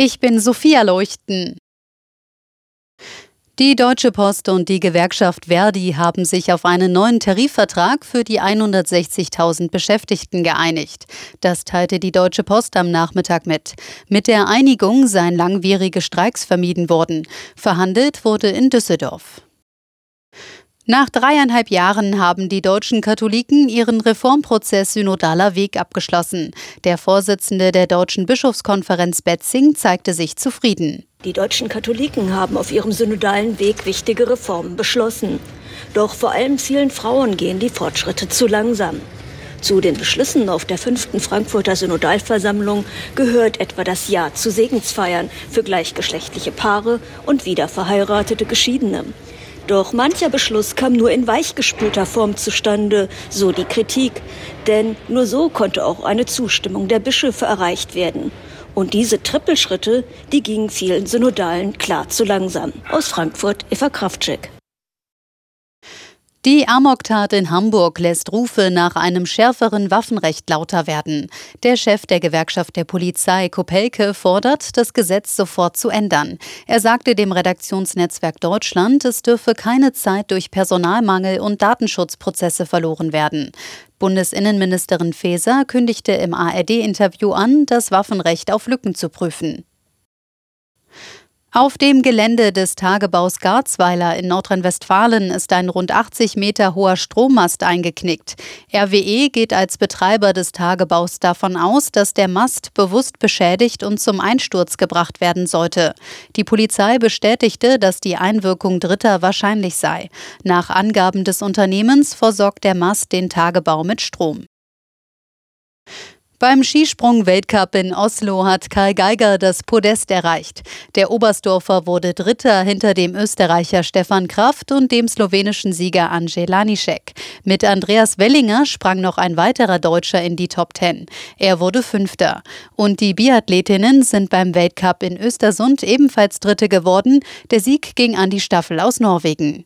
Ich bin Sophia Leuchten. Die Deutsche Post und die Gewerkschaft Verdi haben sich auf einen neuen Tarifvertrag für die 160.000 Beschäftigten geeinigt. Das teilte die Deutsche Post am Nachmittag mit. Mit der Einigung seien langwierige Streiks vermieden worden. Verhandelt wurde in Düsseldorf. Nach dreieinhalb Jahren haben die deutschen Katholiken ihren Reformprozess synodaler Weg abgeschlossen. Der Vorsitzende der Deutschen Bischofskonferenz Betzing zeigte sich zufrieden. Die deutschen Katholiken haben auf ihrem synodalen Weg wichtige Reformen beschlossen. Doch vor allem vielen Frauen gehen die Fortschritte zu langsam. Zu den Beschlüssen auf der fünften Frankfurter Synodalversammlung gehört etwa das Ja zu Segensfeiern für gleichgeschlechtliche Paare und wiederverheiratete Geschiedene. Doch mancher Beschluss kam nur in weichgespülter Form zustande, so die Kritik. Denn nur so konnte auch eine Zustimmung der Bischöfe erreicht werden. Und diese Trippelschritte, die gingen vielen Synodalen klar zu langsam. Aus Frankfurt, Eva Kraftschick. Die Amoktat in Hamburg lässt Rufe nach einem schärferen Waffenrecht lauter werden. Der Chef der Gewerkschaft der Polizei, Kopelke, fordert, das Gesetz sofort zu ändern. Er sagte dem Redaktionsnetzwerk Deutschland, es dürfe keine Zeit durch Personalmangel und Datenschutzprozesse verloren werden. Bundesinnenministerin Faeser kündigte im ARD-Interview an, das Waffenrecht auf Lücken zu prüfen. Auf dem Gelände des Tagebaus Garzweiler in Nordrhein-Westfalen ist ein rund 80 Meter hoher Strommast eingeknickt. RWE geht als Betreiber des Tagebaus davon aus, dass der Mast bewusst beschädigt und zum Einsturz gebracht werden sollte. Die Polizei bestätigte, dass die Einwirkung Dritter wahrscheinlich sei. Nach Angaben des Unternehmens versorgt der Mast den Tagebau mit Strom. Beim Skisprung-Weltcup in Oslo hat Karl Geiger das Podest erreicht. Der Oberstdorfer wurde Dritter hinter dem Österreicher Stefan Kraft und dem slowenischen Sieger Andrzej Lanišek. Mit Andreas Wellinger sprang noch ein weiterer Deutscher in die Top Ten. Er wurde Fünfter. Und die Biathletinnen sind beim Weltcup in Östersund ebenfalls Dritte geworden. Der Sieg ging an die Staffel aus Norwegen.